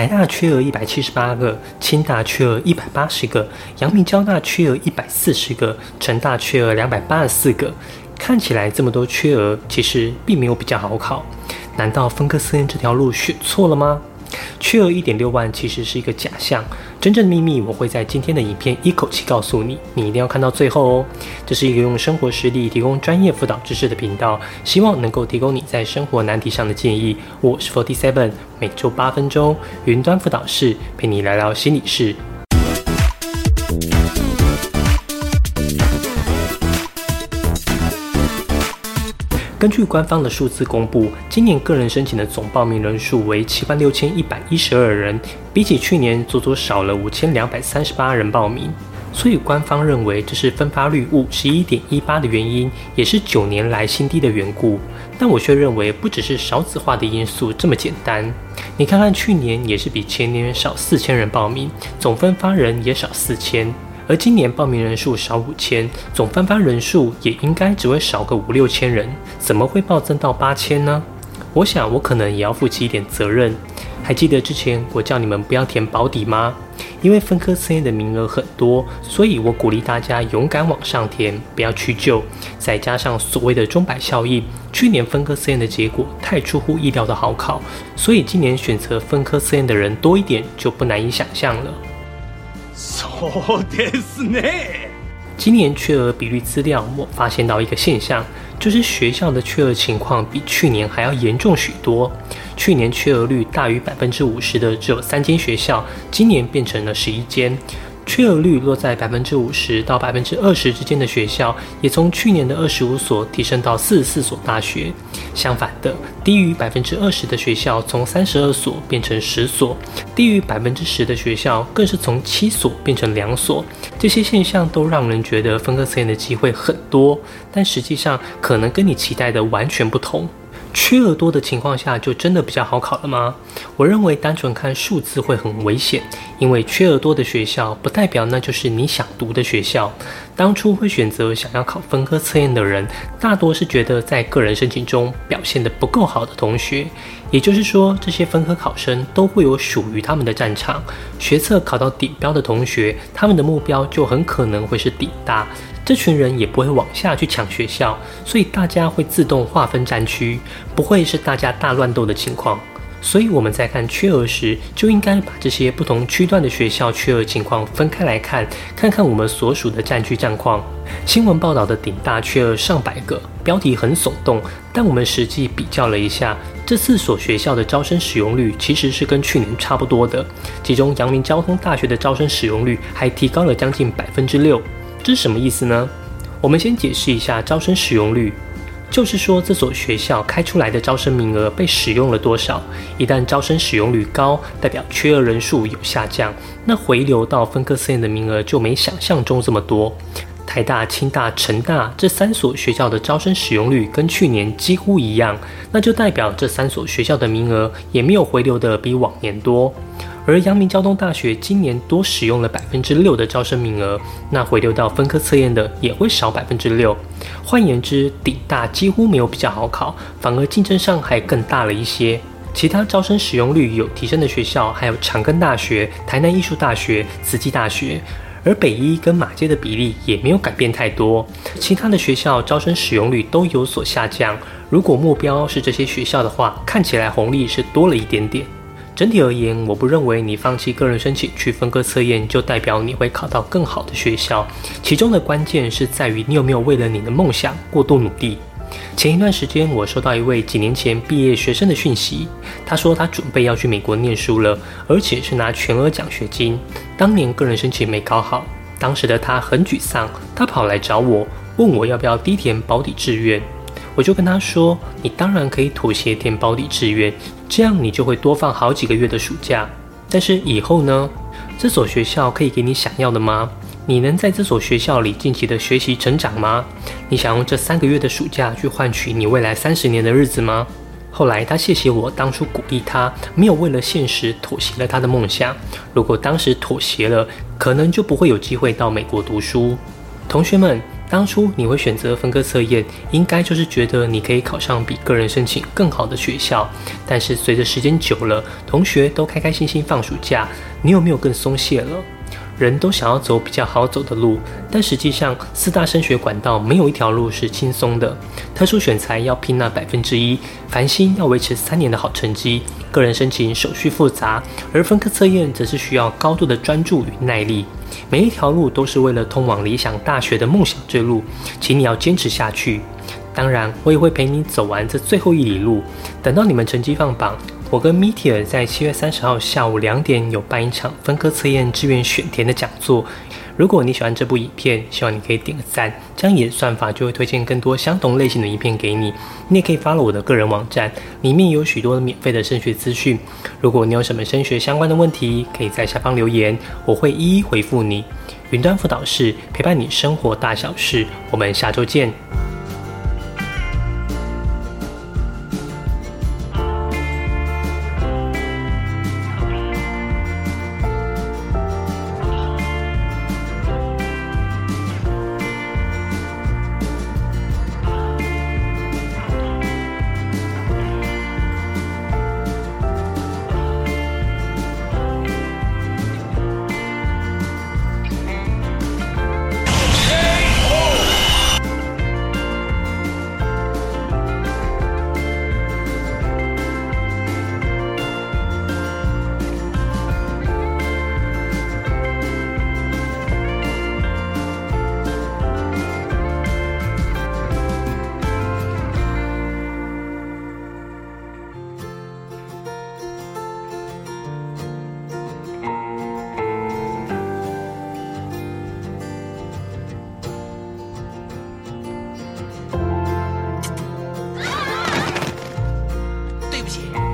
台大缺额一百七十八个，清大缺额一百八十个，阳明交大缺额一百四十个，成大缺额两百八十四个。看起来这么多缺额，其实并没有比较好考。难道分科测验这条路选错了吗？缺额一点六万其实是一个假象，真正的秘密我会在今天的影片一口气告诉你，你一定要看到最后哦。这是一个用生活实例提供专业辅导知识的频道，希望能够提供你在生活难题上的建议。我是 Forty Seven，每周八分钟云端辅导室陪你聊聊心理事。根据官方的数字公布，今年个人申请的总报名人数为七万六千一百一十二人，比起去年足足少了五千两百三十八人报名。所以官方认为这是分发率五十一点一八的原因，也是九年来新低的缘故。但我却认为不只是少子化的因素这么简单。你看看去年也是比前年少四千人报名，总分发人也少四千。而今年报名人数少五千，总分发人数也应该只会少个五六千人，怎么会暴增到八千呢？我想我可能也要负起一点责任。还记得之前我叫你们不要填保底吗？因为分科测验的名额很多，所以我鼓励大家勇敢往上填，不要屈就。再加上所谓的钟摆效应，去年分科测验的结果太出乎意料的好考，所以今年选择分科测验的人多一点，就不难以想象了。そうですね。今年缺额比率资料，我发现到一个现象，就是学校的缺额情况比去年还要严重许多。去年缺额率大于百分之五十的只有三间学校，今年变成了十一间。 缺额率落在百分之五十到百分之二十之间的学校，也从去年的二十五所提升到四十四所大学。相反的，低于百分之二十的学校从三十二所变成十所，低于百分之十的学校更是从七所变成两所。这些现象都让人觉得分科测验的机会很多，但实际上可能跟你期待的完全不同。缺额多的情况下，就真的比较好考了吗？我认为单纯看数字会很危险，因为缺额多的学校不代表那就是你想读的学校。当初会选择想要考分科测验的人，大多是觉得在个人申请中表现得不够好的同学。也就是说，这些分科考生都会有属于他们的战场。学测考到顶标的同学，他们的目标就很可能会是顶大。这群人也不会往下去抢学校，所以大家会自动划分战区，不会是大家大乱斗的情况。所以我们在看缺额时，就应该把这些不同区段的学校缺额情况分开来看，看看我们所属的战区战况。新闻报道的顶大缺额上百个，标题很耸动，但我们实际比较了一下，这四所学校的招生使用率其实是跟去年差不多的，其中阳明交通大学的招生使用率还提高了将近百分之六。这是什么意思呢？我们先解释一下招生使用率，就是说这所学校开出来的招生名额被使用了多少。一旦招生使用率高，代表缺额人数有下降，那回流到分科测验的名额就没想象中这么多。台大、清大、成大这三所学校的招生使用率跟去年几乎一样，那就代表这三所学校的名额也没有回流的比往年多。而阳明交通大学今年多使用了百分之六的招生名额，那回流到分科测验的也会少百分之六。换言之，顶大几乎没有比较好考，反而竞争上还更大了一些。其他招生使用率有提升的学校，还有长庚大学、台南艺术大学、慈济大学，而北一跟马街的比例也没有改变太多。其他的学校招生使用率都有所下降。如果目标是这些学校的话，看起来红利是多了一点点。整体而言，我不认为你放弃个人申请去分割测验就代表你会考到更好的学校。其中的关键是在于你有没有为了你的梦想过度努力。前一段时间，我收到一位几年前毕业学生的讯息，他说他准备要去美国念书了，而且是拿全额奖学金。当年个人申请没考好，当时的他很沮丧，他跑来找我，问我要不要低填保底志愿。我就跟他说：“你当然可以妥协填保底志愿，这样你就会多放好几个月的暑假。但是以后呢？这所学校可以给你想要的吗？你能在这所学校里尽情的学习成长吗？你想用这三个月的暑假去换取你未来三十年的日子吗？”后来他谢谢我当初鼓励他，没有为了现实妥协了他的梦想。如果当时妥协了，可能就不会有机会到美国读书。同学们。当初你会选择分科测验，应该就是觉得你可以考上比个人申请更好的学校。但是随着时间久了，同学都开开心心放暑假，你有没有更松懈了？人都想要走比较好走的路，但实际上四大升学管道没有一条路是轻松的。特殊选材要拼那百分之一，繁星要维持三年的好成绩，个人申请手续复杂，而分科测验则是需要高度的专注与耐力。每一条路都是为了通往理想大学的梦想之路，请你要坚持下去。当然，我也会陪你走完这最后一里路。等到你们成绩放榜。我跟 Meteor 在七月三十号下午两点有办一场分科测验志愿选填的讲座。如果你喜欢这部影片，希望你可以点个赞，这样演算法就会推荐更多相同类型的影片给你。你也可以发了我的个人网站，里面有许多免费的升学资讯。如果你有什么升学相关的问题，可以在下方留言，我会一一回复你。云端辅导室陪伴你生活大小事，我们下周见。谢谢。